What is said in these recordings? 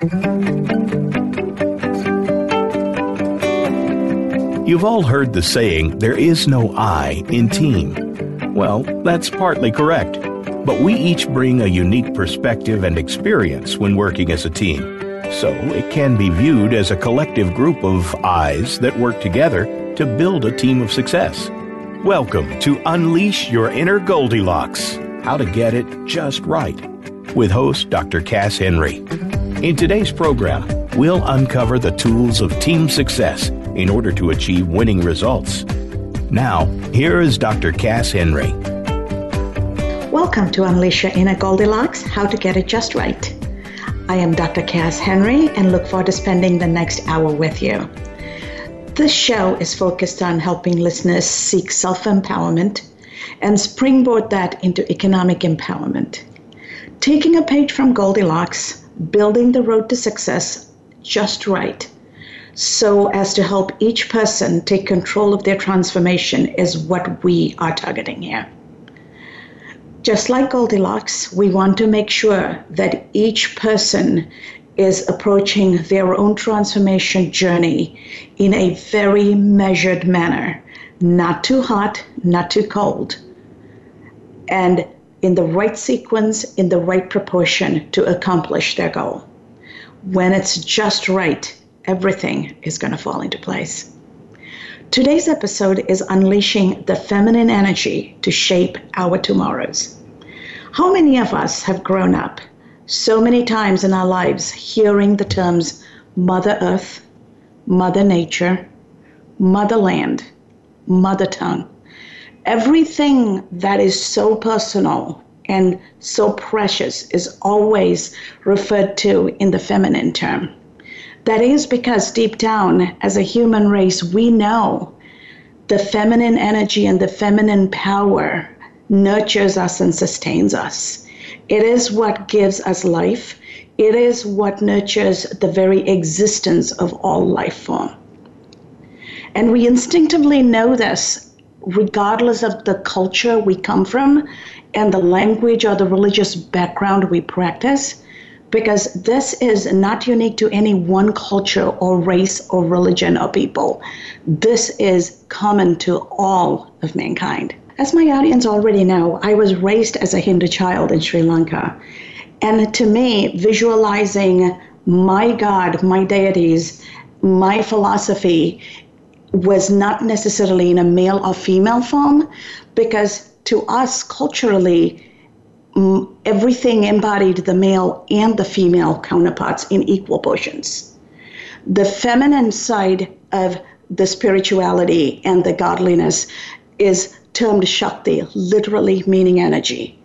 You've all heard the saying, there is no I in team. Well, that's partly correct, but we each bring a unique perspective and experience when working as a team. So it can be viewed as a collective group of eyes that work together to build a team of success. Welcome to Unleash Your Inner Goldilocks How to Get It Just Right with host Dr. Kas Henry. In today's program, we'll uncover the tools of team success in order to achieve winning results. Now, here is Dr. Kas Henry. Welcome to Unleash Your Inner Goldilocks How to Get It Just Right. I am Dr. Kas Henry and look forward to spending the next hour with you. This show is focused on helping listeners seek self empowerment and springboard that into economic empowerment. Taking a page from Goldilocks, building the road to success just right so as to help each person take control of their transformation is what we are targeting here. Just like Goldilocks, we want to make sure that each person is approaching their own transformation journey in a very measured manner, not too hot, not too cold, and in the right sequence, in the right proportion to accomplish their goal. When it's just right, everything is going to fall into place. Today's episode is unleashing the feminine energy to shape our tomorrows. How many of us have grown up so many times in our lives hearing the terms Mother Earth, Mother Nature, Motherland, Mother Tongue? Everything that is so personal and so precious is always referred to in the feminine term. That is because deep down, as a human race, we know the feminine energy and the feminine power nurtures us and sustains us. It is what gives us life. It is what nurtures the very existence of all life form. And we instinctively know this regardless of the culture we come from and the language or the religious background we practice because this is not unique to any one culture or race or religion or people. This is common to all of mankind. As my audience already know, I was raised as a Hindu child in Sri Lanka. And to me, visualizing my God, my deities, my philosophy was not necessarily in a male or female form because to us culturally, everything embodied the male and the female counterparts in equal portions. The feminine side of the spirituality and the godliness is termed Shakti, literally meaning energy.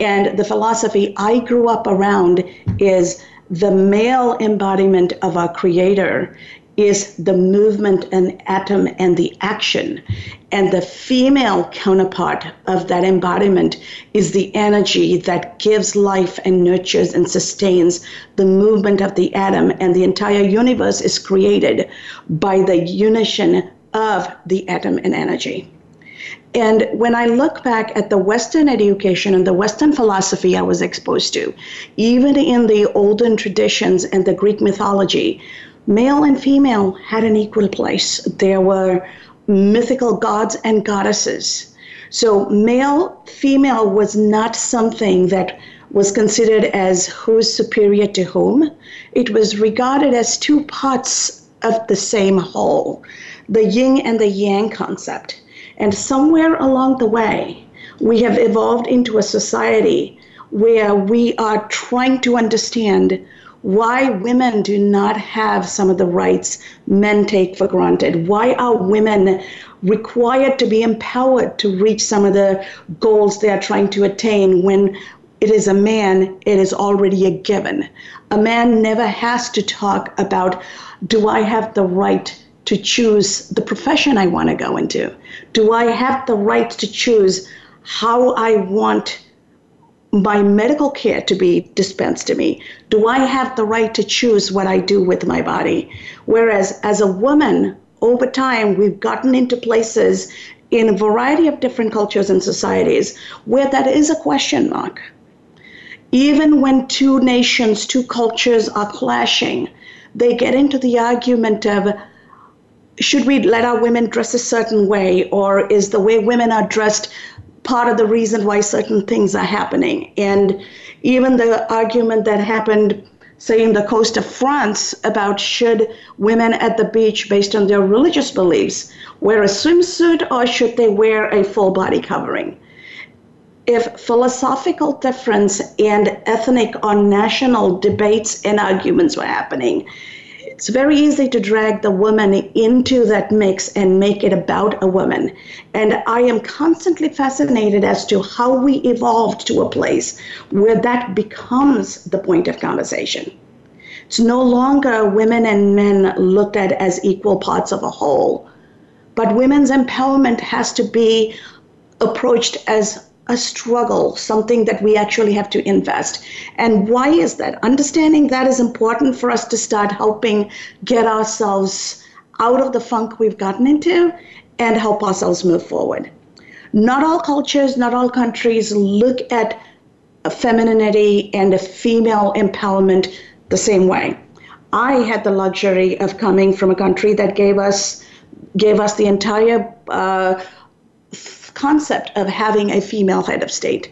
And the philosophy I grew up around is the male embodiment of our creator is the movement and atom and the action. And the female counterpart of that embodiment is the energy that gives life and nurtures and sustains the movement of the atom. And the entire universe is created by the unison of the atom and energy. And when I look back at the Western education and the Western philosophy I was exposed to, even in the olden traditions and the Greek mythology, male and female had an equal place. There were mythical gods and goddesses. So, male female was not something that was considered as who's superior to whom. It was regarded as two parts of the same whole, the yin and the yang concept. And somewhere along the way, we have evolved into a society where we are trying to understand why women do not have some of the rights men take for granted. Why are women required to be empowered to reach some of the goals they are trying to attain when it is a man, it is already a given. A man never has to talk about do I have the right to choose the profession I want to go into? Do I have the right to choose how I want my medical care to be dispensed to me? Do I have the right to choose what I do with my body? Whereas as a woman, over time, we've gotten into places in a variety of different cultures and societies where that is a question mark. even when two nations, two cultures are clashing, they get into the argument of should we let our women dress a certain way, or is the way women are dressed part of the reason why certain things are happening? And even the argument that happened, say, in the coast of France about should women at the beach, based on their religious beliefs, wear a swimsuit or should they wear a full body covering? If philosophical difference and ethnic or national debates and arguments were happening, it's very easy to drag the woman into that mix and make it about a woman. And I am constantly fascinated as to how we evolved to a place where that becomes the point of conversation. It's no longer women and men looked at as equal parts of a whole, but women's empowerment has to be approached as a struggle, something that we actually have to invest. And why is that? Understanding that is important for us to start helping get ourselves out of the funk we've gotten into and help ourselves move forward. Not all cultures, not all countries look at femininity and a female empowerment the same way. I had the luxury of coming from a country that gave us gave us the entire uh, concept of having a female head of state.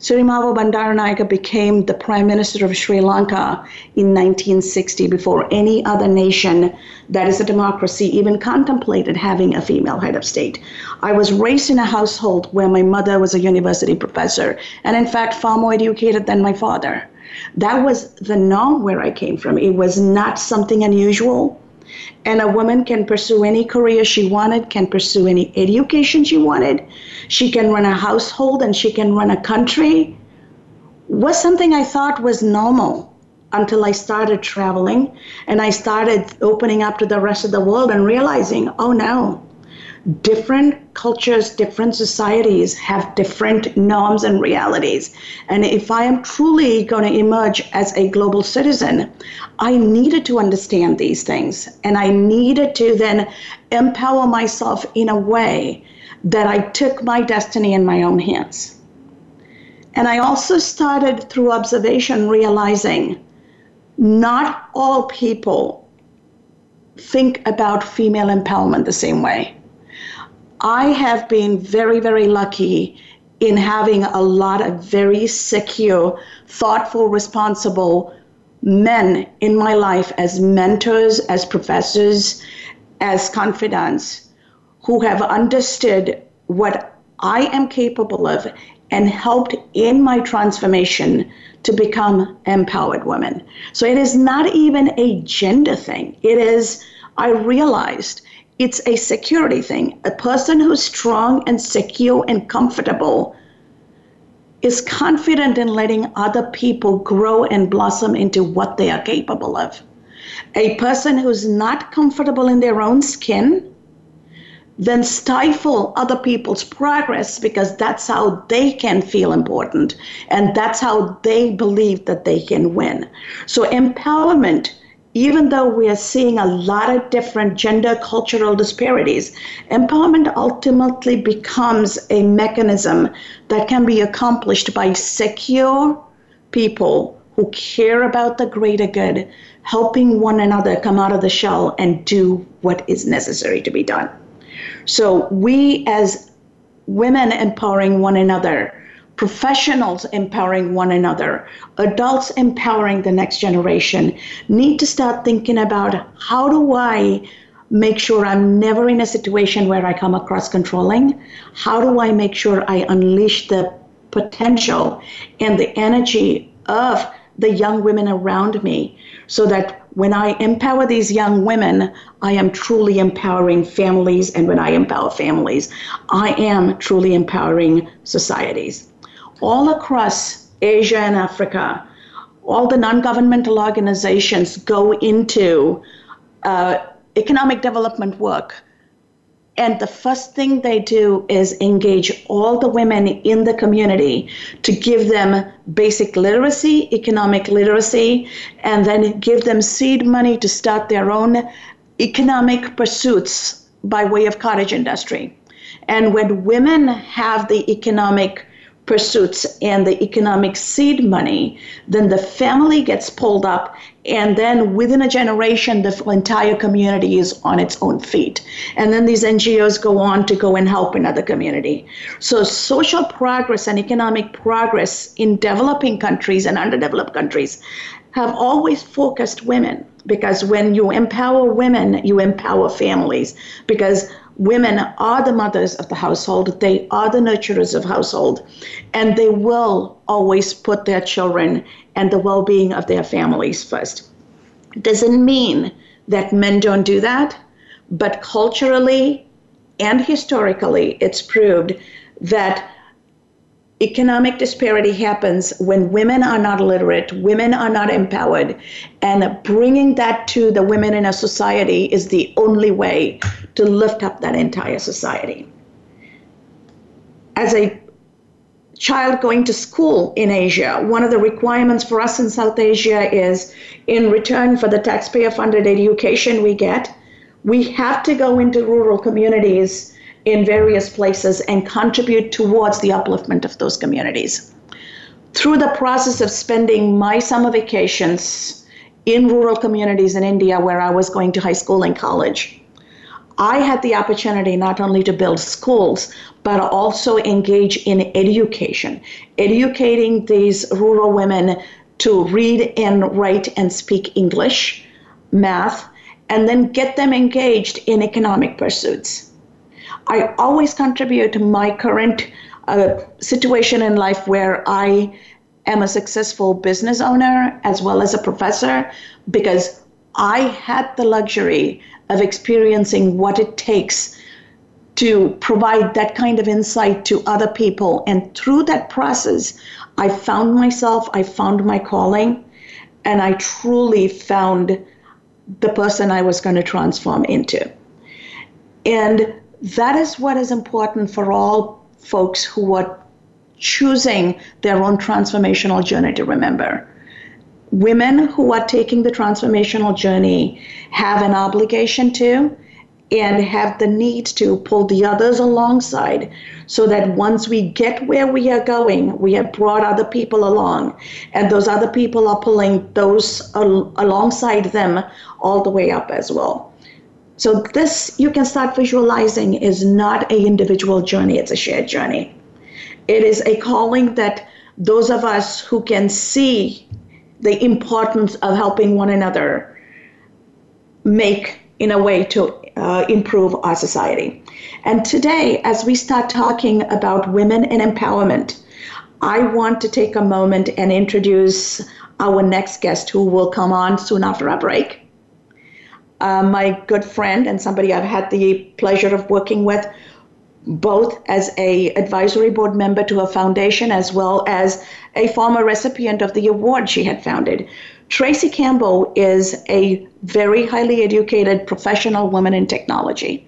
Sirimavo Bandaranaike became the Prime Minister of Sri Lanka in 1960 before any other nation that is a democracy even contemplated having a female head of state. I was raised in a household where my mother was a university professor and, in fact, far more educated than my father. That was the norm where I came from. It was not something unusual. And a woman can pursue any career she wanted, can pursue any education she wanted. She can run a household and she can run a country. Was something I thought was normal until I started traveling and I started opening up to the rest of the world and realizing, oh no, different cultures, different societies have different norms and realities. And if I am truly going to emerge as a global citizen, I needed to understand these things. And I needed to then empower myself in a way that I took my destiny in my own hands. And I also started through observation realizing not all people think about female empowerment the same way. I have been very, very lucky in having a lot of very secure, thoughtful, responsible men in my life as mentors, as professors, as confidants who have understood what I am capable of and helped in my transformation to become empowered women. So it is not even a gender thing. It is, I realized it's a security thing. A person who's strong and secure and comfortable is confident in letting other people grow and blossom into what they are capable of. A person who's not comfortable in their own skin then stifle other people's progress because that's how they can feel important and that's how they believe that they can win. So empowerment even though we are seeing a lot of different gender cultural disparities, empowerment ultimately becomes a mechanism that can be accomplished by secure people who care about the greater good, helping one another come out of the shell and do what is necessary to be done. So, we as women empowering one another professionals empowering one another, adults empowering the next generation, need to start thinking about how do I make sure I'm never in a situation where I come across controlling? How do I make sure I unleash the potential and the energy of the young women around me so that when I empower these young women, I am truly empowering families. And when I empower families, I am truly empowering societies all across Asia and Africa, all the non governmental organizations go into uh, economic development work. And the first thing they do is engage all the women in the community to give them basic literacy, economic literacy, and then give them seed money to start their own economic pursuits by way of cottage industry. And when women have the economic pursuits and the economic seed money, then the family gets pulled up, and then within a generation, the entire community is on its own feet. And then these NGOs go on to go and help another community. So, social progress and economic progress in developing countries and underdeveloped countries have always focused women because when you empower women, you empower families because women are the mothers of the household, they are the nurturers of household, and they will always put their children and the well-being of their families first. Doesn't mean that men don't do that, but culturally and historically, it's proved that economic disparity happens when women are not literate, women are not empowered, and bringing that to the women in a society is the only way to lift up that entire society. As a child going to school in Asia, one of the requirements for us in South Asia is in return for the taxpayer funded education we get, we have to go into rural communities in various places and contribute towards the upliftment of those communities. Through the process of spending my summer vacations in rural communities in India where I was going to high school and college, I had the opportunity not only to build schools, but also engage in education, educating these rural women to read and write and speak English, math, and then get them engaged in economic pursuits. I always contribute to my current uh, situation in life where I am a successful business owner as well as a professor because I had the luxury of experiencing what it takes to provide that kind of insight to other people. And through that process, I found myself, I found my calling, and I truly found the person I was going to transform into. And that is what is important for all folks who are choosing their own transformational journey to remember. Women who are taking the transformational journey have an obligation to and have the need to pull the others alongside so that once we get where we are going, we have brought other people along, and those other people are pulling those al- alongside them all the way up as well. So this you can start visualizing is not a individual journey, it's a shared journey. It is a calling that those of us who can see the importance of helping one another make in a way to uh, improve our society. And today, as we start talking about women and empowerment, I want to take a moment and introduce our next guest who will come on soon after our break uh, my good friend and somebody I've had the pleasure of working with, both as a advisory board member to a foundation as well as a former recipient of the award she had founded. Traci Campbell is a very highly educated professional woman in technology.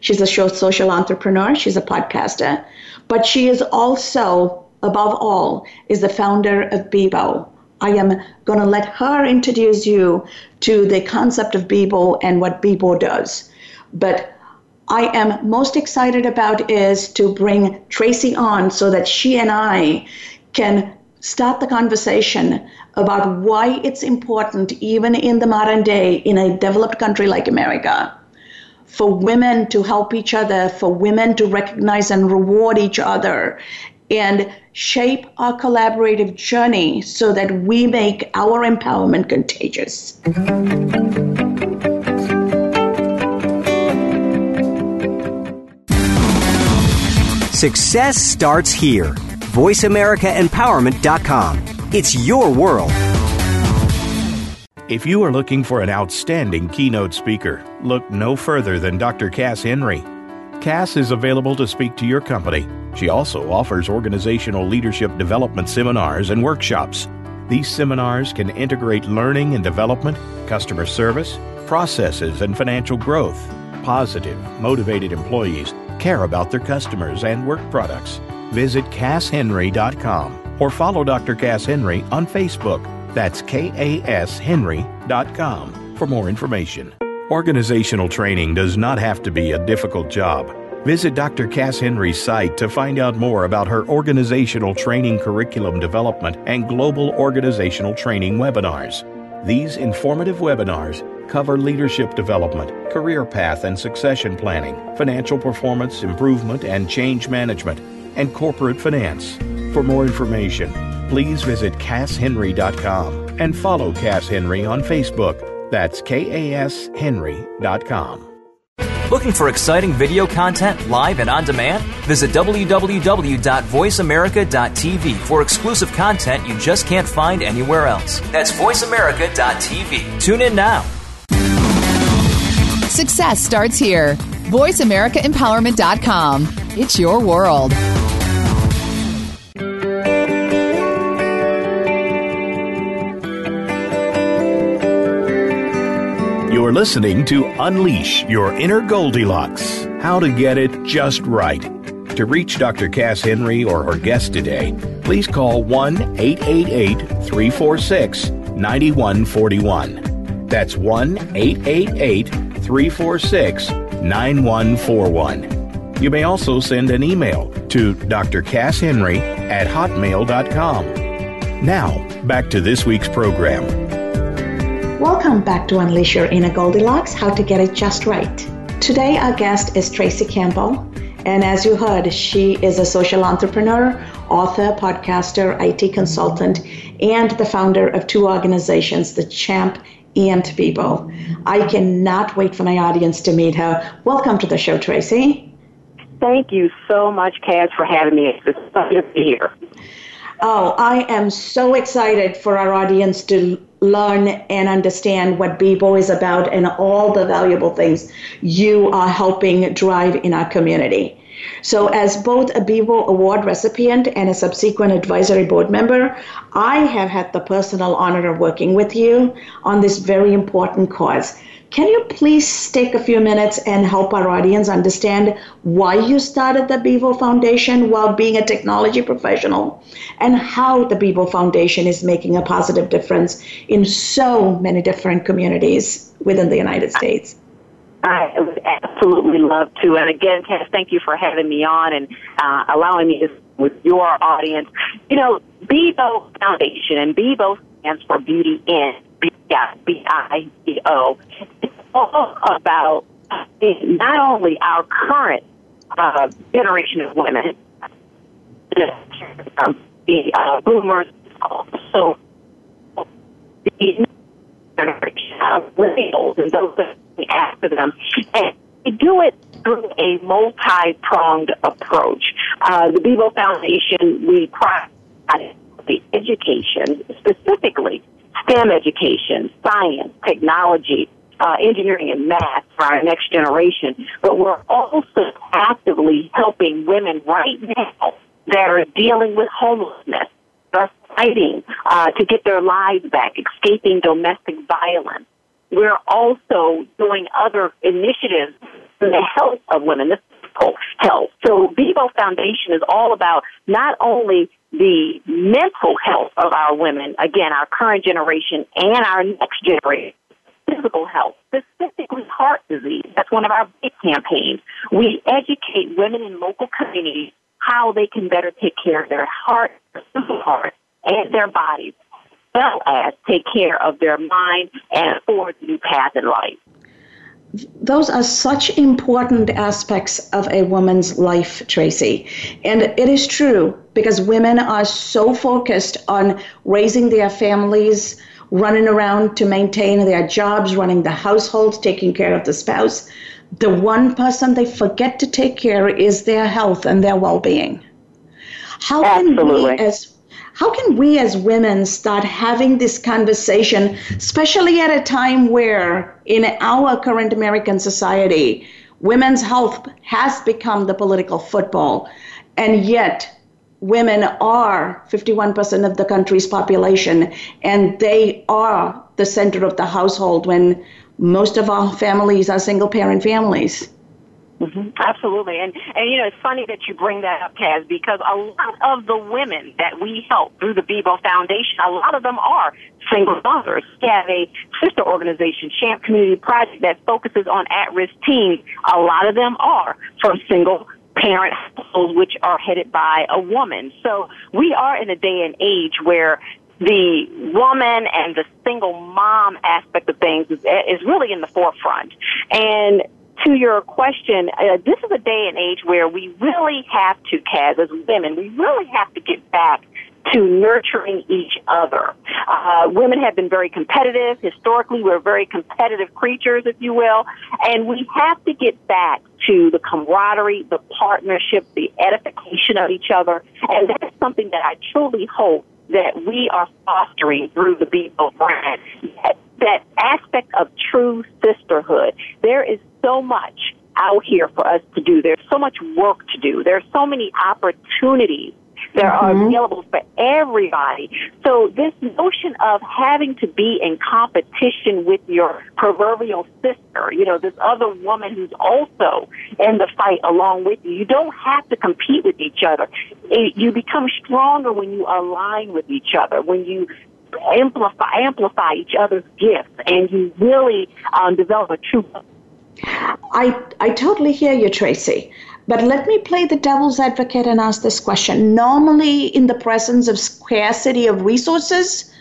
She's a social entrepreneur, she's a podcaster, but she is also, above all, is the founder of BIBO, I am going to let her introduce you to the concept of BIBO and what BIBO does. But I am most excited about is to bring Traci on so that she and I can start the conversation about why it's important, even in the modern day, in a developed country like America, for women to help each other, for women to recognize and reward each other, and shape our collaborative journey so that we make our empowerment contagious. Success starts here. VoiceAmericaEmpowerment.com. It's your world. If you are looking for an outstanding keynote speaker, look no further than Dr. Kas Henry. Kas is available to speak to your company. She also offers organizational leadership development seminars and workshops. These seminars can integrate learning and development, customer service, processes, and financial growth. Positive, motivated employees care about their customers and work products. Visit KasHenry.com or follow Dr. Kas Henry on Facebook. That's K A S Henry.com for more information. Organizational training does not have to be a difficult job. Visit Dr. Kas Henry's site to find out more about her organizational training curriculum development and global organizational training webinars. These informative webinars cover leadership development, career path and succession planning, financial performance improvement and change management, and corporate finance. For more information, please visit KasHenry.com and follow Kas Henry on Facebook. That's KASHenry.com. Looking for exciting video content live and on demand? Visit www.voiceamerica.tv for exclusive content you just can't find anywhere else. That's voiceamerica.tv. Tune in now. Success starts here. VoiceAmericaEmpowerment.com. It's your world. You're listening to Unleash Your Inner Goldilocks How to Get It Just Right. To reach Dr. Kas Henry or her guest today, please call 1 888 346 9141. That's 1 888 346 9141. You may also send an email to drcasshenry at hotmail.com. Now, back to this week's program. Welcome back to Unleash Your Inner Goldilocks How to Get It Just Right. Today, our guest is Traci Campbell. And as you heard, she is a social entrepreneur, author, podcaster, IT consultant, and the founder of two organizations, the Champ and People. I cannot wait for my audience to meet her. Welcome to the show, Traci. Thank you so much, Kas, for having me. It's a pleasure to be here. Oh, I am so excited for our audience to learn and understand what BIBO is about and all the valuable things you are helping drive in our community. So, as both a BIBO Award recipient and a subsequent advisory board member, I have had the personal honor of working with you on this very important cause. Can you please take a few minutes and help our audience understand why you started the BIBO Foundation while being a technology professional and how the BIBO Foundation is making a positive difference in so many different communities within the United States? I would absolutely love to. And again, Kas, thank you for having me on and uh, allowing me to with your audience. You know, BIBO Foundation, and BIBO stands for Beauty In yeah, B-I-B-O. It's about not only our current uh, generation of women, um, the uh, boomers, also the generation of millennials and those that after them. And we do it through a multi-pronged approach. Uh, the BIBO Foundation, we pride the education specifically STEM education, science, technology, uh, engineering and math for our next generation, but we're also actively helping women right now that are dealing with homelessness, are fighting uh, to get their lives back, escaping domestic violence. We're also doing other initiatives in the health of women, the physical health. So BIBO Foundation is all about not only the mental health of our women, again, our current generation and our next generation, physical health, specifically heart disease. That's one of our big campaigns. We educate women in local communities how they can better take care of their heart, their physical heart, and their bodies, as well as take care of their mind and forge new path in life those are such important aspects of a woman's life, Traci. And it is true because women are so focused on raising their families, running around to maintain their jobs, running the household, taking care of the spouse. The one person they forget to take care is their health and their well being. How Absolutely. can we as how can we as women start having this conversation, especially at a time where in our current American society, women's health has become the political football, and yet women are 51% of the country's population, and they are the center of the household when most of our families are single parent families. Mm-hmm. Absolutely, and and you know it's funny that you bring that up, Kas, because a lot of the women that we help through the BIBO Foundation, a lot of them are single mothers. We have a sister organization, Champ Community Project, that focuses on at-risk teens. A lot of them are from single parent households, which are headed by a woman. So we are in a day and age where the woman and the single mom aspect of things is, is really in the forefront. And to your question, uh, this is a day and age where we really have to, Kas, as women, we really have to get back to nurturing each other. Uh, women have been very competitive. Historically, we're very competitive creatures, if you will, and we have to get back to the camaraderie, the partnership, the edification of each other, and that's something that I truly hope that we are fostering through the BIBO brand. That, that aspect of true sisterhood. There is so much out here for us to do. There's so much work to do. There's so many opportunities that mm-hmm. are available for everybody. So this notion of having to be in competition with your proverbial sister, you know, this other woman who's also in the fight along with you, you don't have to compete with each other. It, you become stronger when you align with each other, when you amplify amplify each other's gifts, and you really um, develop a true. I I totally hear you, Traci. But let me play the devil's advocate and ask this question. Normally, in the presence of scarcity of resources,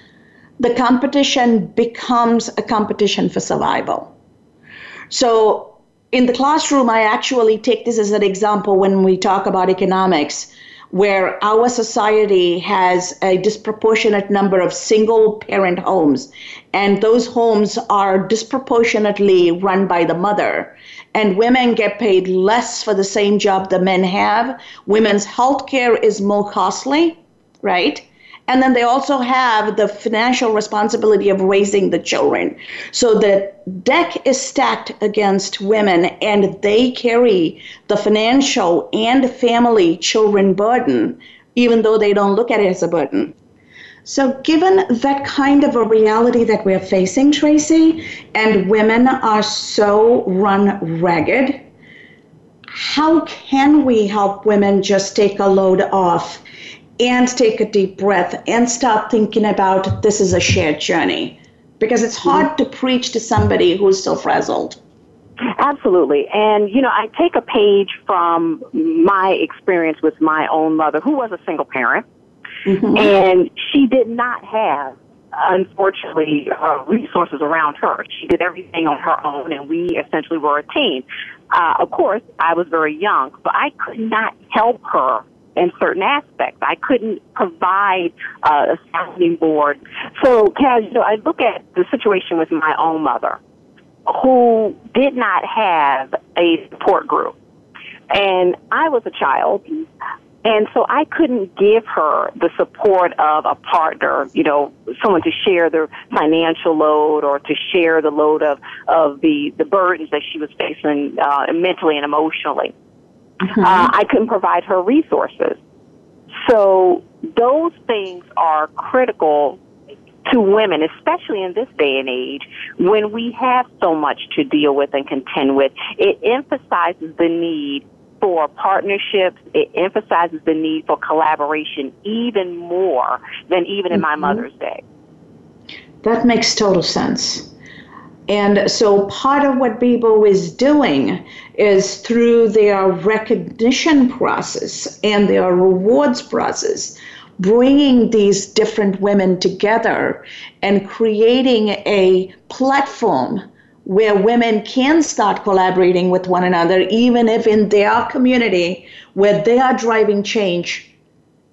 the competition becomes a competition for survival. So, in the classroom, I actually take this as an example when we talk about economics, where our society has a disproportionate number of single parent homes, and those homes are disproportionately run by the mother and women get paid less for the same job the men have. Women's health care is more costly, right? And then they also have the financial responsibility of raising the children. So the deck is stacked against women, and they carry the financial and family children burden, even though they don't look at it as a burden. So, given that kind of a reality that we're facing, Traci, and women are so run ragged, how can we help women just take a load off and take a deep breath and start thinking about this is a shared journey? Because it's mm-hmm. hard to preach to somebody who's still frazzled. Absolutely. And, you know, I take a page from my experience with my own mother, who was a single parent. Mm-hmm. And she did not have, unfortunately, uh, resources around her. She did everything on her own, and we essentially were a team. Uh, of course, I was very young, but I could not help her in certain aspects. I couldn't provide uh, a sounding board. So, Kas, you know, I look at the situation with my own mother, who did not have a support group. And I was a child. And so I couldn't give her the support of a partner, you know, someone to share the financial load or to share the load of, of the, the burdens that she was facing uh, mentally and emotionally. Mm-hmm. Uh, I couldn't provide her resources. So those things are critical to women, especially in this day and age when we have so much to deal with and contend with. It emphasizes the need for partnerships. It emphasizes the need for collaboration even more than even in my mm-hmm. mother's day. That makes total sense. And so part of what BIBO is doing is through their recognition process and their rewards process, bringing these different women together and creating a platform where women can start collaborating with one another, even if in their community where they are driving change,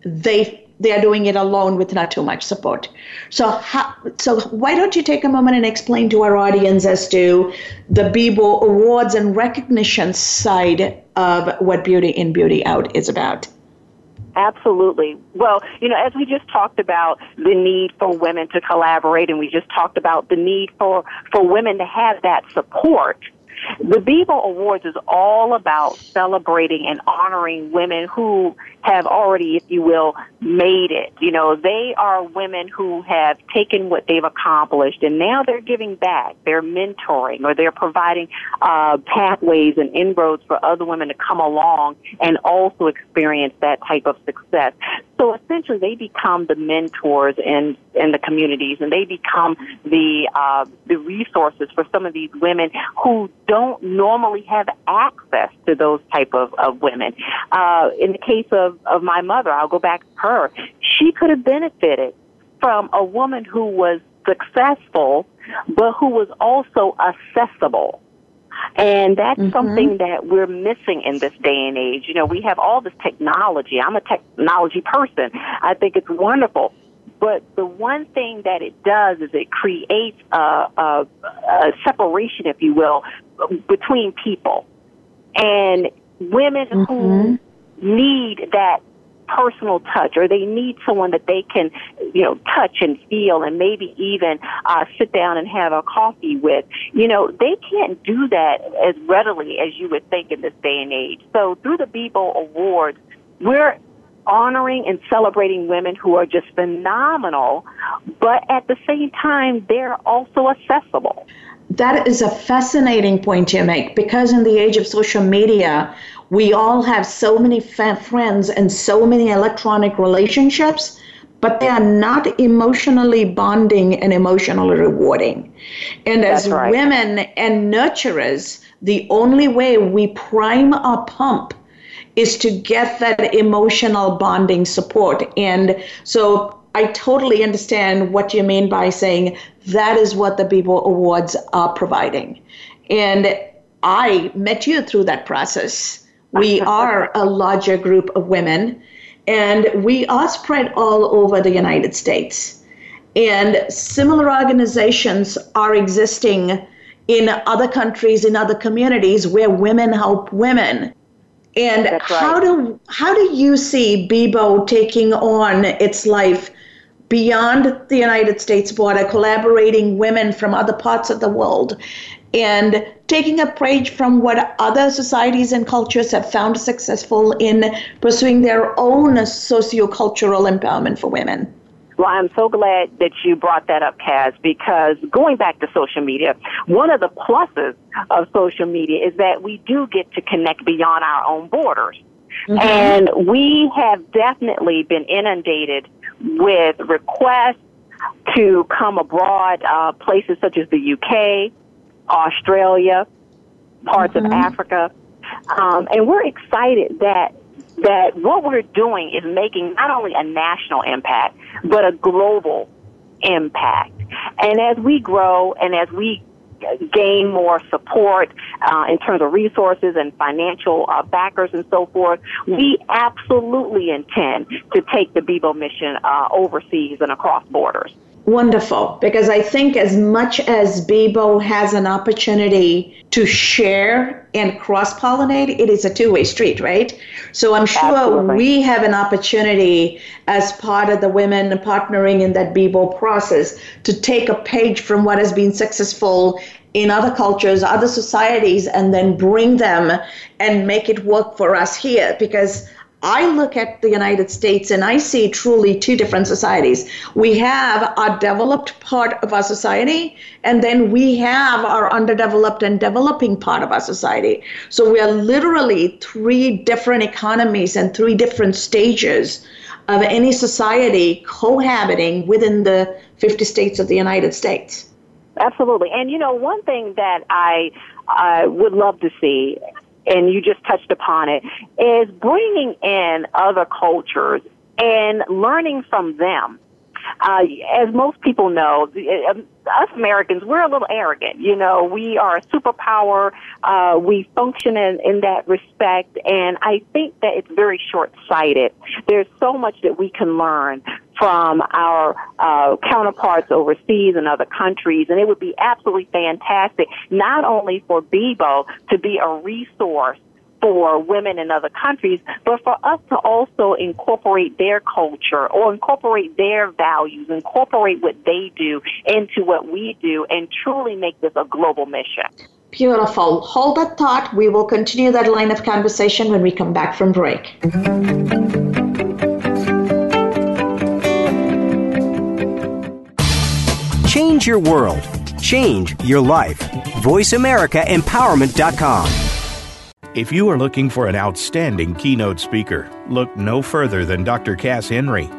they they are doing it alone with not too much support. So, how, so why don't you take a moment and explain to our audience as to the BIBO Awards and recognition side of what Beauty in Beauty Out is about? Absolutely. Well, you know, as we just talked about the need for women to collaborate and we just talked about the need for, for women to have that support, The Bibo Awards is all about celebrating and honoring women who have already, if you will, made it. You know, they are women who have taken what they've accomplished and now they're giving back. They're mentoring or they're providing uh, pathways and inroads for other women to come along and also experience that type of success. So essentially, they become the mentors in in the communities, and they become the uh, the resources for some of these women who don't normally have access to those type of, of women. Uh, in the case of, of my mother, I'll go back to her. She could have benefited from a woman who was successful, but who was also accessible. And that's mm-hmm. something that we're missing in this day and age. You know, we have all this technology. I'm a technology person. I think it's wonderful. But the one thing that it does is it creates a, a, a separation, if you will, between people. And women mm-hmm. who need that personal touch or they need someone that they can, you know, touch and feel and maybe even uh, sit down and have a coffee with. You know, they can't do that as readily as you would think in this day and age. So through the Bibo Awards, we're honoring and celebrating women who are just phenomenal, but at the same time, they're also accessible. That is a fascinating point you make because in the age of social media, we all have so many friends and so many electronic relationships, but they are not emotionally bonding and emotionally rewarding. And as right. women and nurturers, the only way we prime our pump is to get that emotional bonding support. And so I totally understand what you mean by saying that is what the Bibo Awards are providing. And I met you through that process we are a larger group of women, and we are spread all over the United States. And similar organizations are existing in other countries, in other communities where women help women. And right. how do how do you see Bibo taking on its life beyond the United States border, collaborating women from other parts of the world and taking a page from what other societies and cultures have found successful in pursuing their own sociocultural empowerment for women. Well, I'm so glad that you brought that up, Kas, because going back to social media, one of the pluses of social media is that we do get to connect beyond our own borders. Mm-hmm. And we have definitely been inundated with requests to come abroad, uh, places such as the UK, Australia, parts mm-hmm. of Africa. Um, and we're excited that that what we're doing is making not only a national impact, but a global impact. And as we grow and as we gain more support uh, in terms of resources and financial uh, backers and so forth, we absolutely intend to take the Bibo mission uh, overseas and across borders wonderful because I think as much as Bibo has an opportunity to share and cross pollinate, it is a two way street, right? So I'm sure Absolutely. we have an opportunity as part of the women partnering in that Bibo process to take a page from what has been successful in other cultures, other societies, and then bring them and make it work for us here because I look at the United States and I see truly two different societies. We have our developed part of our society, and then we have our underdeveloped and developing part of our society. So we are literally three different economies and three different stages of any society cohabiting within the 50 states of the United States. Absolutely. And you know, one thing that I I would love to see and you just touched upon it, is bringing in other cultures and learning from them. Uh, as most people know, um, us Americans, we're a little arrogant. You know, we are a superpower. Uh, we function in, in that respect, and I think that it's very short-sighted. There's so much that we can learn from our uh, counterparts overseas and other countries, and it would be absolutely fantastic, not only for BIBO to be a resource for women in other countries, but for us to also incorporate their culture or incorporate their values, incorporate what they do into what we do, and truly make this a global mission. Beautiful. Hold that thought. We will continue that line of conversation when we come back from break. Change your world. Change your life. VoiceAmericaEmpowerment.com. If you are looking for an outstanding keynote speaker, look no further than Dr. Kas Henry.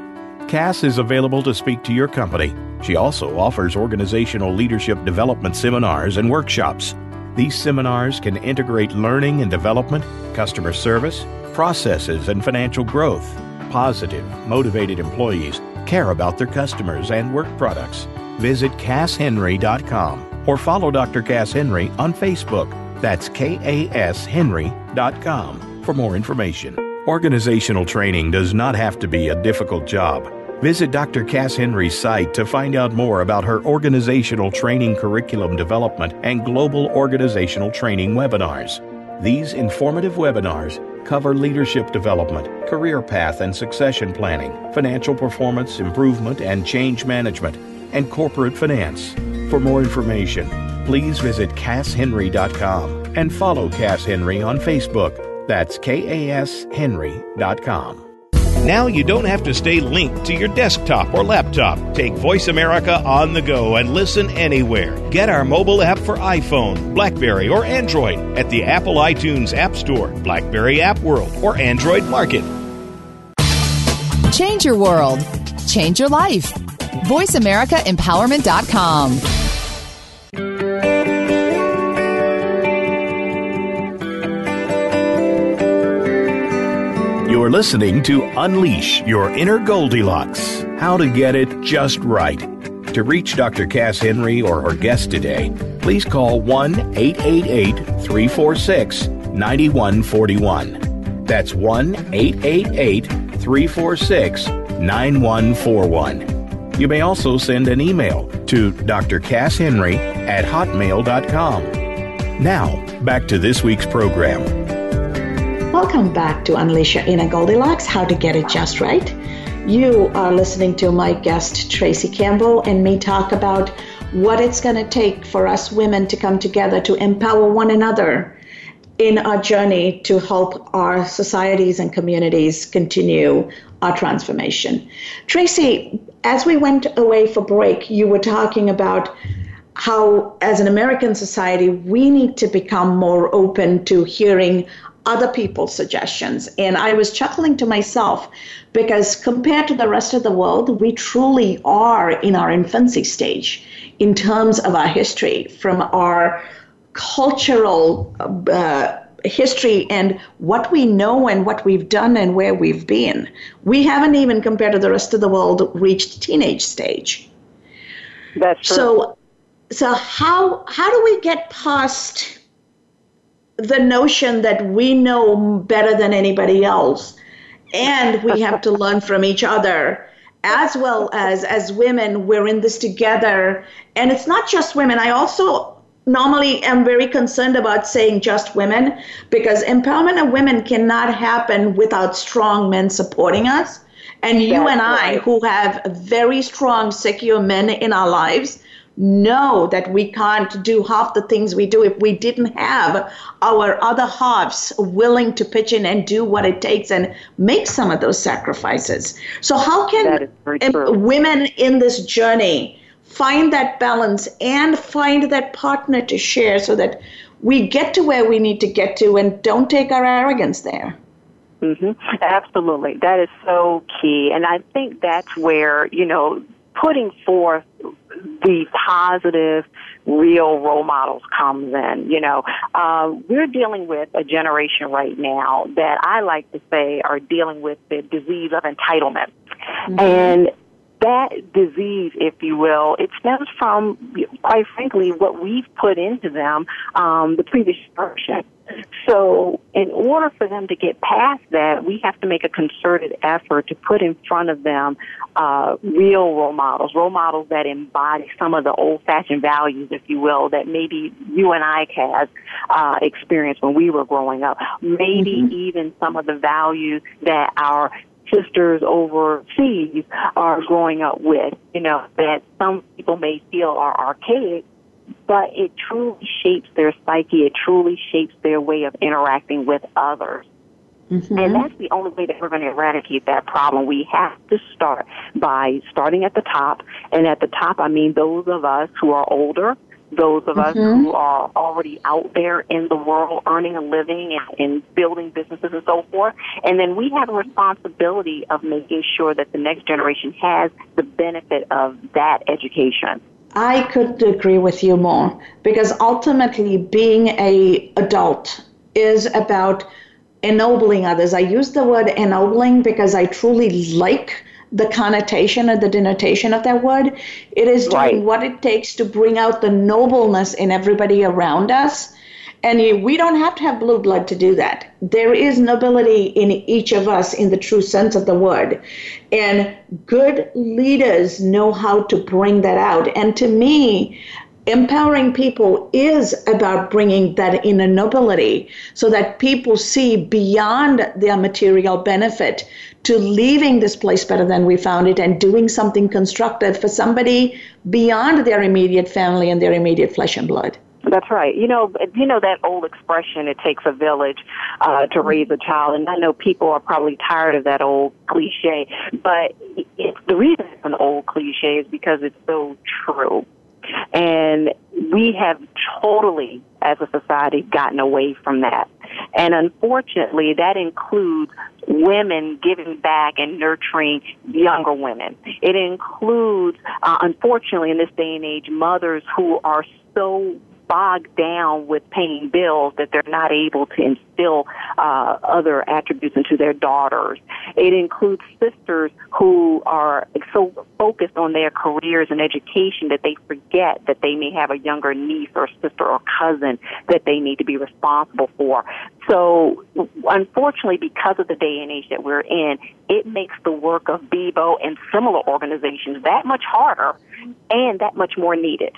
Kas is available to speak to your company. She also offers organizational leadership development seminars and workshops. These seminars can integrate learning and development, customer service, processes, and financial growth. Positive, motivated employees care about their customers and work products. Visit KasHenry.com or follow Dr. Kas Henry on Facebook. That's KASHenry.com for more information. Organizational training does not have to be a difficult job. Visit Dr. Kas Henry's site to find out more about her organizational training curriculum development and global organizational training webinars. These informative webinars cover leadership development, career path and succession planning, financial performance improvement and change management, and corporate finance. For more information, please visit KasHenry.com and follow Kas Henry on Facebook. That's KASHenry.com. Now you don't have to stay linked to your desktop or laptop. Take Voice America on the go and listen anywhere. Get our mobile app for iPhone, Blackberry, or Android at the Apple iTunes App Store, Blackberry App World, or Android Market. Change your world. Change your life. VoiceAmericaEmpowerment.com. You're listening to Unleash Your Inner Goldilocks How to Get It Just Right. To reach Dr. Kas Henry or her guest today, please call 1 888 346 9141. That's 1 888 346 9141. You may also send an email to drkashenry at hotmail.com. Now, back to this week's program. Welcome back to Unleash Your Inner Goldilocks How to Get It Just Right. You are listening to my guest, Traci Campbell, and me talk about what it's going to take for us women to come together to empower one another in our journey to help our societies and communities continue our transformation. Traci, as we went away for break, you were talking about how, as an American society, we need to become more open to hearing other people's suggestions. And I was chuckling to myself because compared to the rest of the world, we truly are in our infancy stage in terms of our history, from our cultural uh, history and what we know and what we've done and where we've been. We haven't even, compared to the rest of the world, reached teenage stage. That's true. So, so how how do we get past the notion that we know better than anybody else. And we have to learn from each other as well as as women we're in this together. And it's not just women. I also normally am very concerned about saying just women because empowerment of women cannot happen without strong men supporting us. And you That's and i right. who have very strong secure men in our lives know that we can't do half the things we do if we didn't have our other halves willing to pitch in and do what it takes and make some of those sacrifices. So, how can very em- true. women in this journey find that balance and find that partner to share so that we get to where we need to get to and don't take our arrogance there? hmm Absolutely. That is so key. And I think that's where, you know, putting forth the positive, real role models comes in. You know, uh, we're dealing with a generation right now that I like to say are dealing with the disease of entitlement. And that disease, if you will, it stems from, quite frankly, what we've put into them, um, the previous generation. So, in order for them to get past that, we have to make a concerted effort to put in front of them uh, real role models, role models that embody some of the old-fashioned values, if you will, that maybe you and I had uh, experienced when we were growing up. Maybe even some of the values that our sisters overseas are growing up with, you know, that some people may feel are archaic, but it truly shapes their psyche. It truly shapes their way of interacting with others. Mm-hmm. And that's the only way that we're going to eradicate that problem. We have to start by starting at the top. And at the top, I mean those of us who are older, those of mm-hmm. us who are already out there in the world earning a living and, and building businesses and so forth. And then we have a responsibility of making sure that the next generation has the benefit of that education. I could agree with you more because ultimately being a adult is about ennobling others. I use the word ennobling because I truly like the connotation or the denotation of that word. It is doing right. what it takes to bring out the nobleness in everybody around us. And we don't have to have blue blood to do that. There is nobility in each of us in the true sense of the word. And good leaders know how to bring that out. And to me, empowering people is about bringing that inner nobility so that people see beyond their material benefit to leaving this place better than we found it and doing something constructive for somebody beyond their immediate family and their immediate flesh and blood. That's right. You know, you know that old expression, it takes a village uh, to raise a child. And I know people are probably tired of that old cliche, but it's, the reason it's an old cliche is because it's so true. And we have totally, as a society, gotten away from that. And unfortunately, that includes women giving back and nurturing younger women. It includes, uh, unfortunately, in this day and age, mothers who are so bogged down with paying bills that they're not able to instill uh, other attributes into their daughters. It includes sisters who are so focused on their careers and education that they forget that they may have a younger niece or sister or cousin that they need to be responsible for. So, unfortunately, because of the day and age that we're in, it makes the work of BIBO and similar organizations that much harder and that much more needed.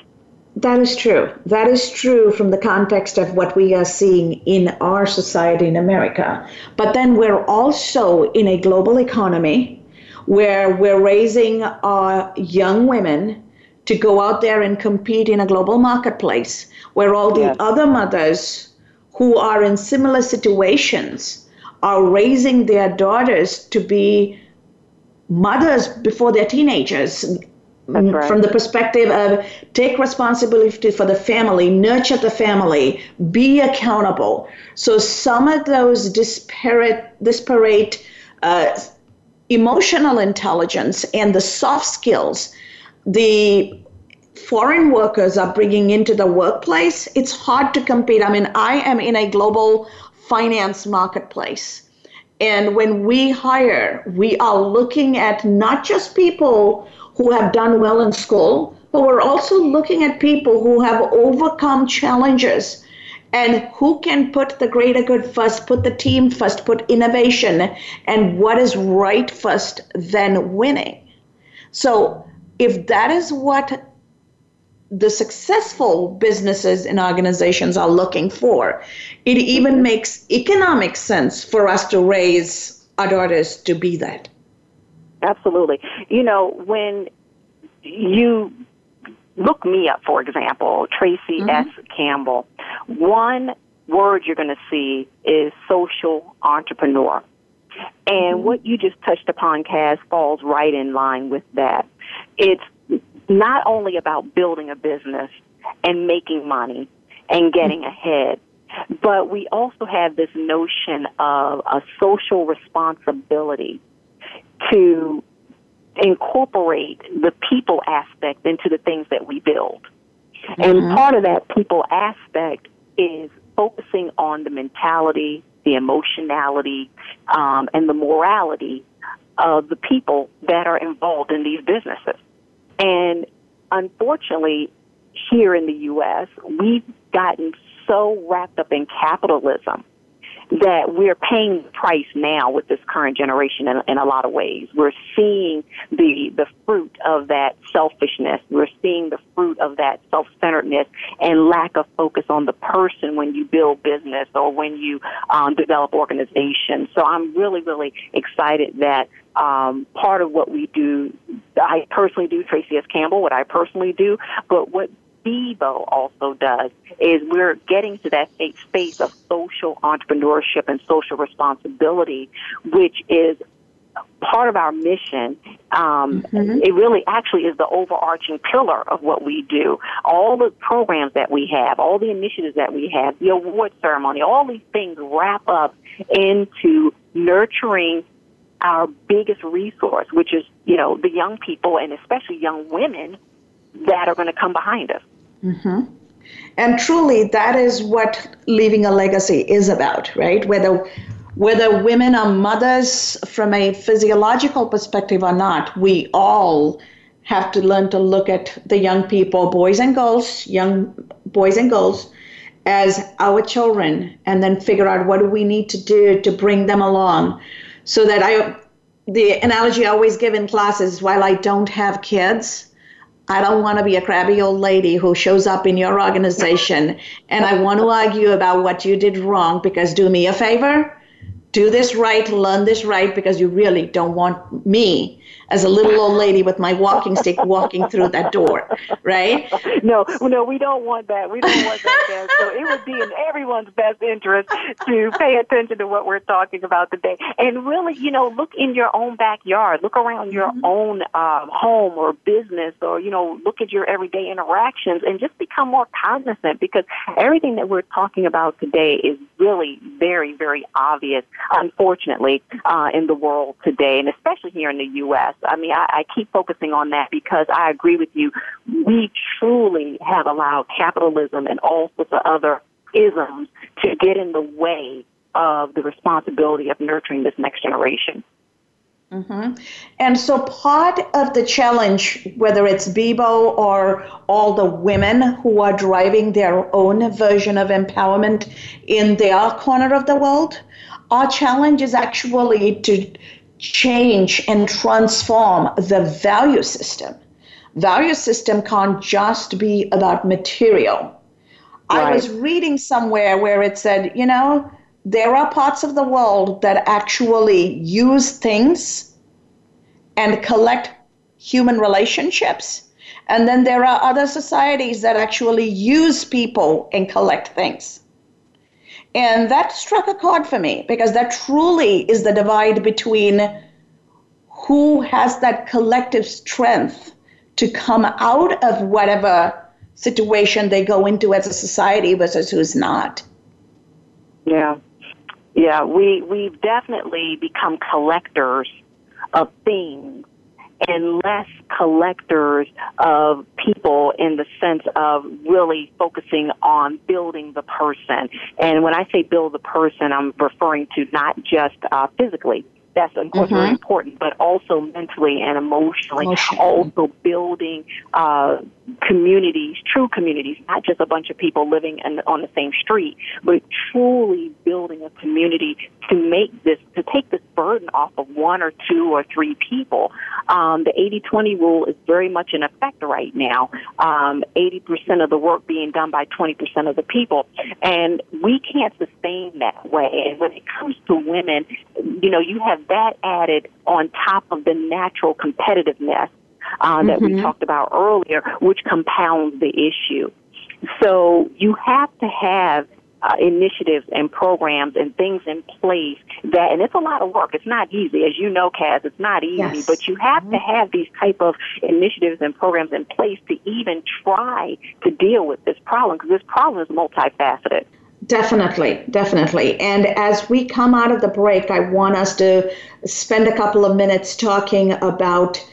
That is true. That is true from the context of what we are seeing in our society in America. But then we're also in a global economy where we're raising our young women to go out there and compete in a global marketplace where all the yes. other mothers who are in similar situations are raising their daughters to be mothers before they're teenagers Right. From the perspective of take responsibility for the family, nurture the family, be accountable. So some of those disparate, disparate uh, emotional intelligence and the soft skills, the foreign workers are bringing into the workplace, it's hard to compete. I mean, I am in a global finance marketplace. And when we hire, we are looking at not just people who have done well in school, but we're also looking at people who have overcome challenges and who can put the greater good first, put the team first, put innovation and what is right first, then winning. So if that is what the successful businesses and organizations are looking for, it even makes economic sense for us to raise our daughters to be that. Absolutely. You know, when you look me up, for example, Traci mm-hmm. S. Campbell, one word you're going to see is social entrepreneur. And mm-hmm. what you just touched upon, Kas, falls right in line with that. It's not only about building a business and making money and getting mm-hmm. ahead, but we also have this notion of a social responsibility to incorporate the people aspect into the things that we build. Mm-hmm. And part of that people aspect is focusing on the mentality, the emotionality, um, and the morality of the people that are involved in these businesses. And unfortunately, here in the U.S., we've gotten so wrapped up in capitalism that we're paying the price now with this current generation in, in a lot of ways. We're seeing the the fruit of that selfishness. We're seeing the fruit of that self-centeredness and lack of focus on the person when you build business or when you um, develop organizations. So I'm really, really excited that um, part of what we do, I personally do, Traci S. Campbell, what I personally do, but what BIBO also does is we're getting to that space of social entrepreneurship and social responsibility, which is part of our mission. Um, mm-hmm. It really actually is the overarching pillar of what we do. All the programs that we have, all the initiatives that we have, the award ceremony, all these things wrap up into nurturing our biggest resource, which is, you know, the young people and especially young women that are going to come behind us. Mm-hmm. And truly, that is what leaving a legacy is about, right? Whether whether women are mothers from a physiological perspective or not, we all have to learn to look at the young people, boys and girls, young boys and girls, as our children, and then figure out what do we need to do to bring them along. So that I, the analogy I always give in classes, while I don't have kids, I don't want to be a crabby old lady who shows up in your organization and I want to argue about what you did wrong because do me a favor. Do this right, learn this right, because you really don't want me as a little old lady with my walking stick walking through that door, right? No, no, we don't want that. We don't want that. So it would be in everyone's best interest to pay attention to what we're talking about today, and really, you know, look in your own backyard, look around your mm-hmm. own um, home or business, or you know, look at your everyday interactions, and just become more cognizant because everything that we're talking about today is really very, very obvious, unfortunately, uh, in the world today, and especially here in the U.S. I mean, I, I keep focusing on that because I agree with you. We truly have allowed capitalism and all sorts of other isms to get in the way of the responsibility of nurturing this next generation. Mm-hmm. And so, part of the challenge, whether it's BIBO or all the women who are driving their own version of empowerment in their corner of the world, our challenge is actually to change and transform the value system. Value system can't just be about material. Right. I was reading somewhere where it said, you know, there are parts of the world that actually use things and collect human relationships. And then there are other societies that actually use people and collect things. And that struck a chord for me because that truly is the divide between who has that collective strength to come out of whatever situation they go into as a society versus who's not. Yeah. Yeah, we we've definitely become collectors of things and less collectors of people in the sense of really focusing on building the person. And when I say build the person, I'm referring to not just uh, physically, that's of course mm-hmm. very important, but also mentally and emotionally, emotionally. also building uh, communities, true communities, not just a bunch of people living in, on the same street, but truly building a community to make this, to take this burden off of one or two or three people. Um, the 80-20 rule is very much in effect right now. Um, 80% of the work being done by 20% of the people. And we can't sustain that way. And when it comes to women, you know, you have that added on top of the natural competitiveness uh, that mm-hmm. we talked about earlier, which compounds the issue. So you have to have uh, initiatives and programs and things in place that, and it's a lot of work. It's not easy, as you know, Kas. It's not easy, yes. but you have mm-hmm. to have these type of initiatives and programs in place to even try to deal with this problem because this problem is multifaceted. Definitely, definitely. And as we come out of the break, I want us to spend a couple of minutes talking about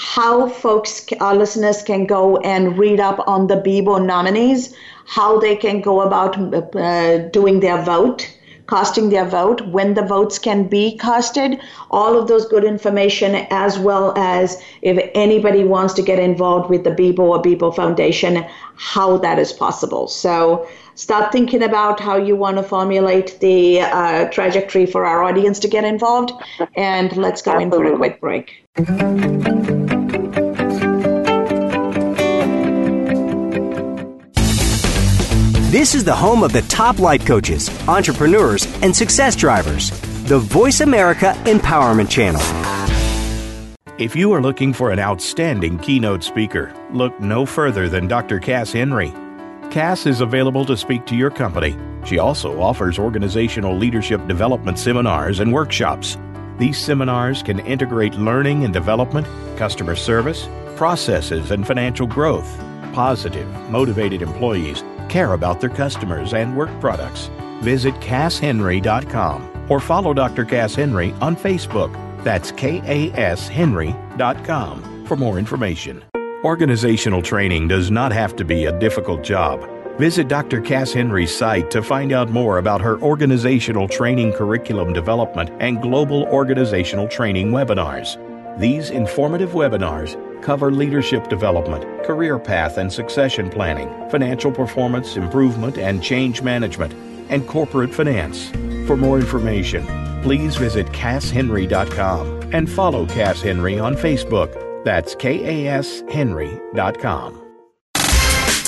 how folks, our listeners, can go and read up on the BIBO nominees, how they can go about uh, doing their vote, casting their vote, when the votes can be casted, all of those good information, as well as if anybody wants to get involved with the BIBO or BIBO Foundation, how that is possible. So start thinking about how you want to formulate the uh, trajectory for our audience to get involved. And let's go Absolutely. in for a quick break. This is the home of the top life coaches, entrepreneurs, and success drivers. The Voice America Empowerment Channel. If you are looking for an outstanding keynote speaker, look no further than Dr. Kas Henry. Kas is available to speak to your company. She also offers organizational leadership development seminars and workshops. These seminars can integrate learning and development, customer service, processes, and financial growth. Positive, motivated employees care about their customers and work products. Visit KasHenry.com or follow Dr. Kas Henry on Facebook that's kashenry.com for more information. Organizational training does not have to be a difficult job. Visit Dr. Kas Henry's site to find out more about her organizational training curriculum development and global organizational training webinars. These informative webinars cover leadership development, career path and succession planning, financial performance improvement and change management, and corporate finance. For more information, please visit KasHenry.com and follow Kas Henry on Facebook. That's KASHenry.com.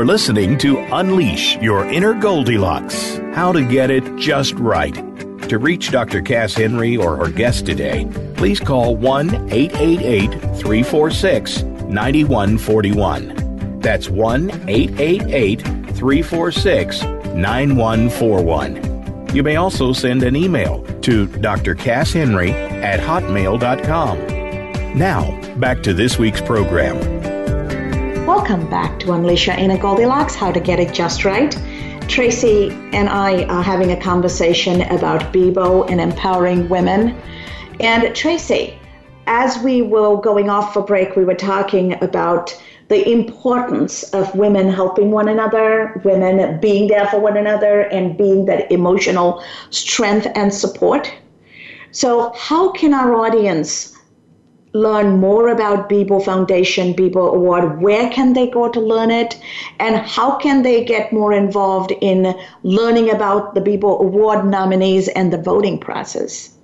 You're listening to Unleash Your Inner Goldilocks How to Get It Just Right. To reach Dr. Kas Henry or her guest today, please call 1 888 346 9141. That's 1 888 346 9141. You may also send an email to drkashenry at hotmail.com. Now, back to this week's program. Welcome back to Unleash Your Inner Goldilocks How to Get It Just Right. Traci and I are having a conversation about BIBO and empowering women. And Traci, as we were going off for break, we were talking about the importance of women helping one another, women being there for one another, and being that emotional strength and support. So, how can our audience learn more about BIBO Foundation, BIBO Award, where can they go to learn it? And how can they get more involved in learning about the BIBO Award nominees and the voting process?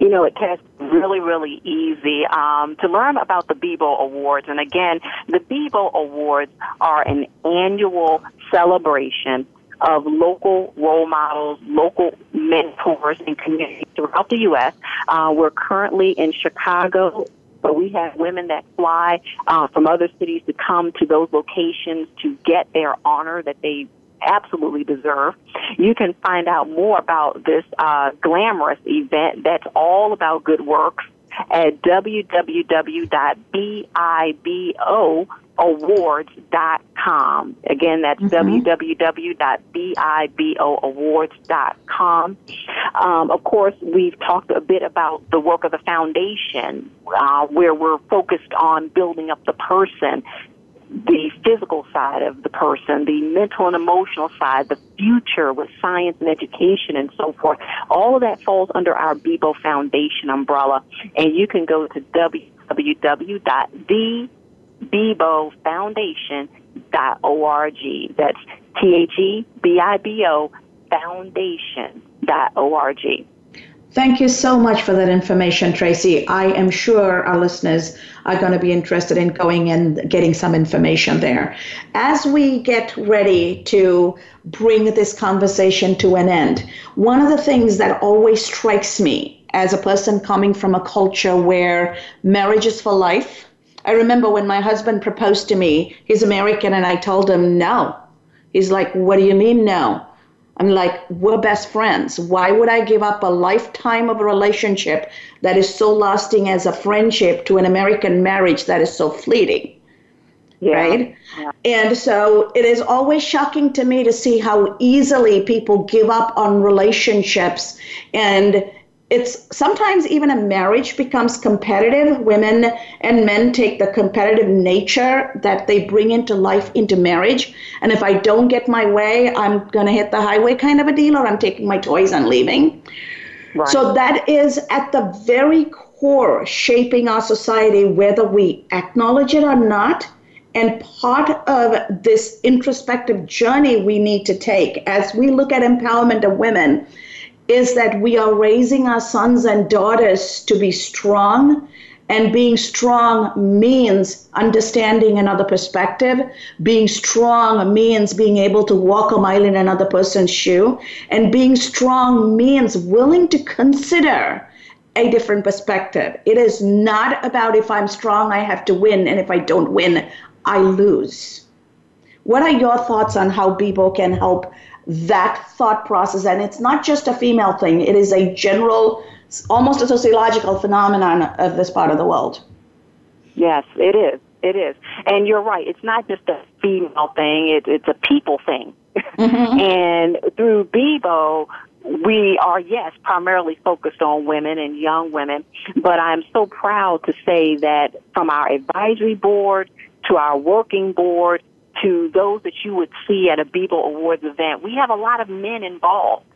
You know, it really, really easy um, to learn about the BIBO Awards. And again, the BIBO Awards are an annual celebration of local role models, local mentors and communities throughout the U.S. Uh, we're currently in Chicago, but we have women that fly uh, from other cities to come to those locations to get their honor that they absolutely deserve. You can find out more about this uh, glamorous event that's all about good works at www.biboawards.com. Again, that's mm-hmm. www.biboawards.com. Um, of course, we've talked a bit about the work of the foundation, uh, where we're focused on building up the person the physical side of the person, the mental and emotional side, the future with science and education and so forth. All of that falls under our BIBO Foundation umbrella. And you can go to www.thebibofoundation.org. That's T-H-E-B-I-B-O foundation.org. Thank you so much for that information, Traci. I am sure our listeners are going to be interested in going and getting some information there. As we get ready to bring this conversation to an end, one of the things that always strikes me as a person coming from a culture where marriage is for life, I remember when my husband proposed to me, he's American, and I told him no. He's like, What do you mean no? I'm like, we're best friends. Why would I give up a lifetime of a relationship that is so lasting as a friendship to an American marriage that is so fleeting? Yeah. Right? Yeah. And so it is always shocking to me to see how easily people give up on relationships and it's sometimes even a marriage becomes competitive. Women and men take the competitive nature that they bring into life into marriage. And if I don't get my way, I'm going to hit the highway kind of a deal, or I'm taking my toys and leaving. Right. So that is at the very core shaping our society, whether we acknowledge it or not. And part of this introspective journey we need to take as we look at empowerment of women is that we are raising our sons and daughters to be strong. And being strong means understanding another perspective. Being strong means being able to walk a mile in another person's shoe. And being strong means willing to consider a different perspective. It is not about if I'm strong, I have to win, and if I don't win, I lose. What are your thoughts on how BIBO can help that thought process? And it's not just a female thing, it is a general, almost a sociological phenomenon of this part of the world. Yes, it is. It is. And you're right. It's not just a female thing, it, it's a people thing. Mm-hmm. and through BIBO, we are, yes, primarily focused on women and young women, but I'm so proud to say that from our advisory board to our working board to those that you would see at a BIBO Awards event, we have a lot of men involved.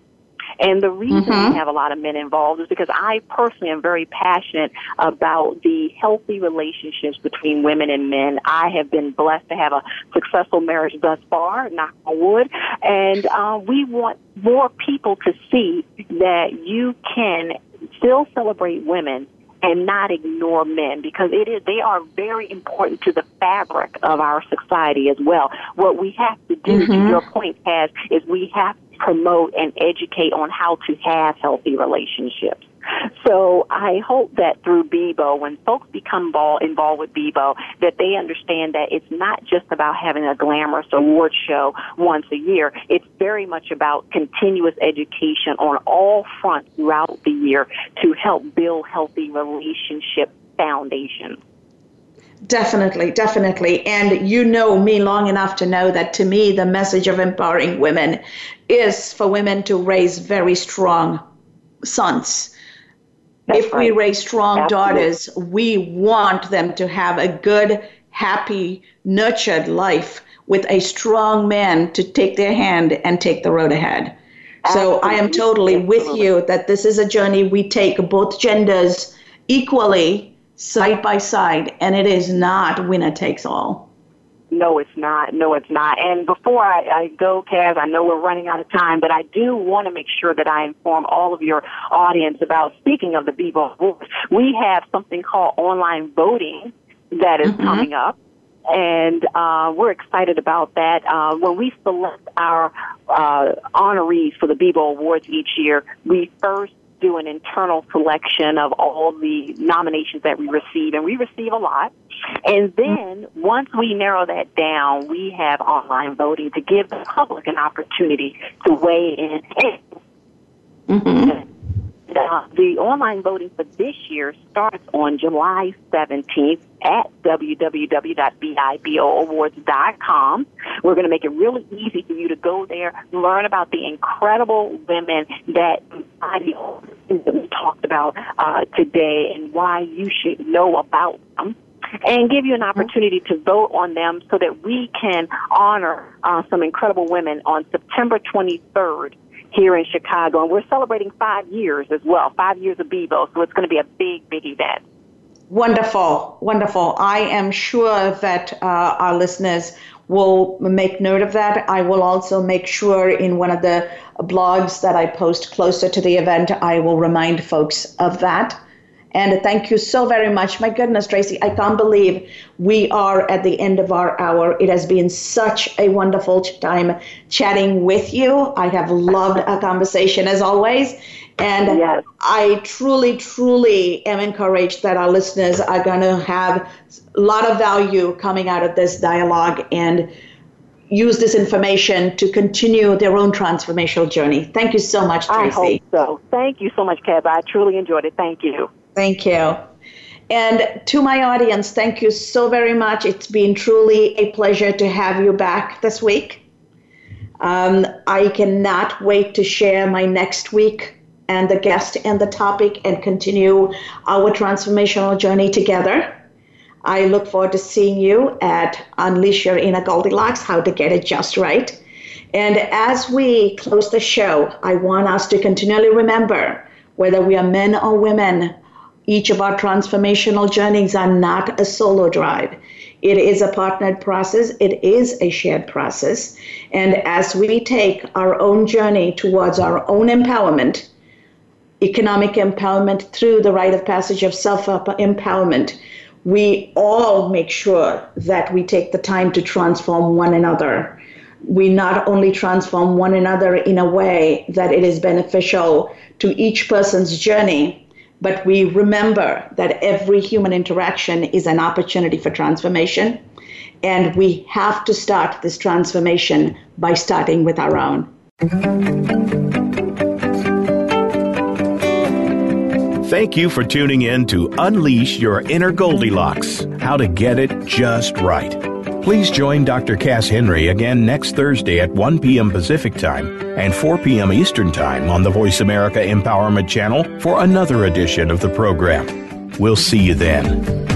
And the reason mm-hmm. we have a lot of men involved is because I personally am very passionate about the healthy relationships between women and men. I have been blessed to have a successful marriage thus far, knock on wood, and uh, we want more people to see that you can still celebrate women and not ignore men because it is they are very important to the fabric of our society as well. What we have to do, mm-hmm. to your point, Kas, is we have to promote and educate on how to have healthy relationships. So I hope that through BIBO, when folks become involved with BIBO, that they understand that it's not just about having a glamorous award show once a year. It's very much about continuous education on all fronts throughout the year to help build healthy relationship foundations. Definitely, definitely. And you know me long enough to know that to me, the message of empowering women is for women to raise very strong sons that's if right. we raise strong Absolutely. daughters, we want them to have a good, happy, nurtured life with a strong man to take their hand and take the road ahead. Absolutely. So I am totally with you that this is a journey we take both genders equally side by side, and it is not winner takes all. No, it's not. No, it's not. And before I, I go, Kas, I know we're running out of time, but I do want to make sure that I inform all of your audience about, speaking of the BIBO Awards, we have something called online voting that is mm-hmm. coming up. And uh, we're excited about that. Uh, when we select our uh, honorees for the BIBO Awards each year, we first do an internal selection of all the nominations that we receive, and we receive a lot. And then once we narrow that down, we have online voting to give the public an opportunity to weigh in. Mm-hmm. Uh, the online voting for this year starts on July 17th at www.biboawards.com. We're going to make it really easy for you to go there, learn about the incredible women that we talked about uh, today and why you should know about them and give you an opportunity to vote on them so that we can honor uh, some incredible women on September 23rd here in Chicago. And we're celebrating five years as well, five years of BIBO. So it's going to be a big, big event. Wonderful, wonderful. I am sure that uh, our listeners will make note of that. I will also make sure in one of the blogs that I post closer to the event, I will remind folks of that. And thank you so very much. My goodness, Traci, I can't believe we are at the end of our hour. It has been such a wonderful time chatting with you. I have loved our conversation as always. And yes. I truly, truly am encouraged that our listeners are going to have a lot of value coming out of this dialogue and use this information to continue their own transformational journey. Thank you so much, Traci. I hope so. Thank you so much, Kas. I truly enjoyed it. Thank you. Thank you. And to my audience, thank you so very much. It's been truly a pleasure to have you back this week. Um, I cannot wait to share my next week and the guest and the topic and continue our transformational journey together. I look forward to seeing you at Unleash Your Inner Goldilocks How to Get It Just Right. And as we close the show, I want us to continually remember whether we are men or women, each of our transformational journeys are not a solo drive. It is a partnered process, it is a shared process. And as we take our own journey towards our own empowerment, economic empowerment through the rite of passage of self empowerment, we all make sure that we take the time to transform one another. We not only transform one another in a way that it is beneficial to each person's journey, but we remember that every human interaction is an opportunity for transformation. And we have to start this transformation by starting with our own. Thank you for tuning in to Unleash Your Inner Goldilocks How to Get It Just Right. Please join Dr. Kas Henry again next Thursday at 1 p.m. Pacific Time and 4 p.m. Eastern Time on the Voice America Empowerment Channel for another edition of the program. We'll see you then.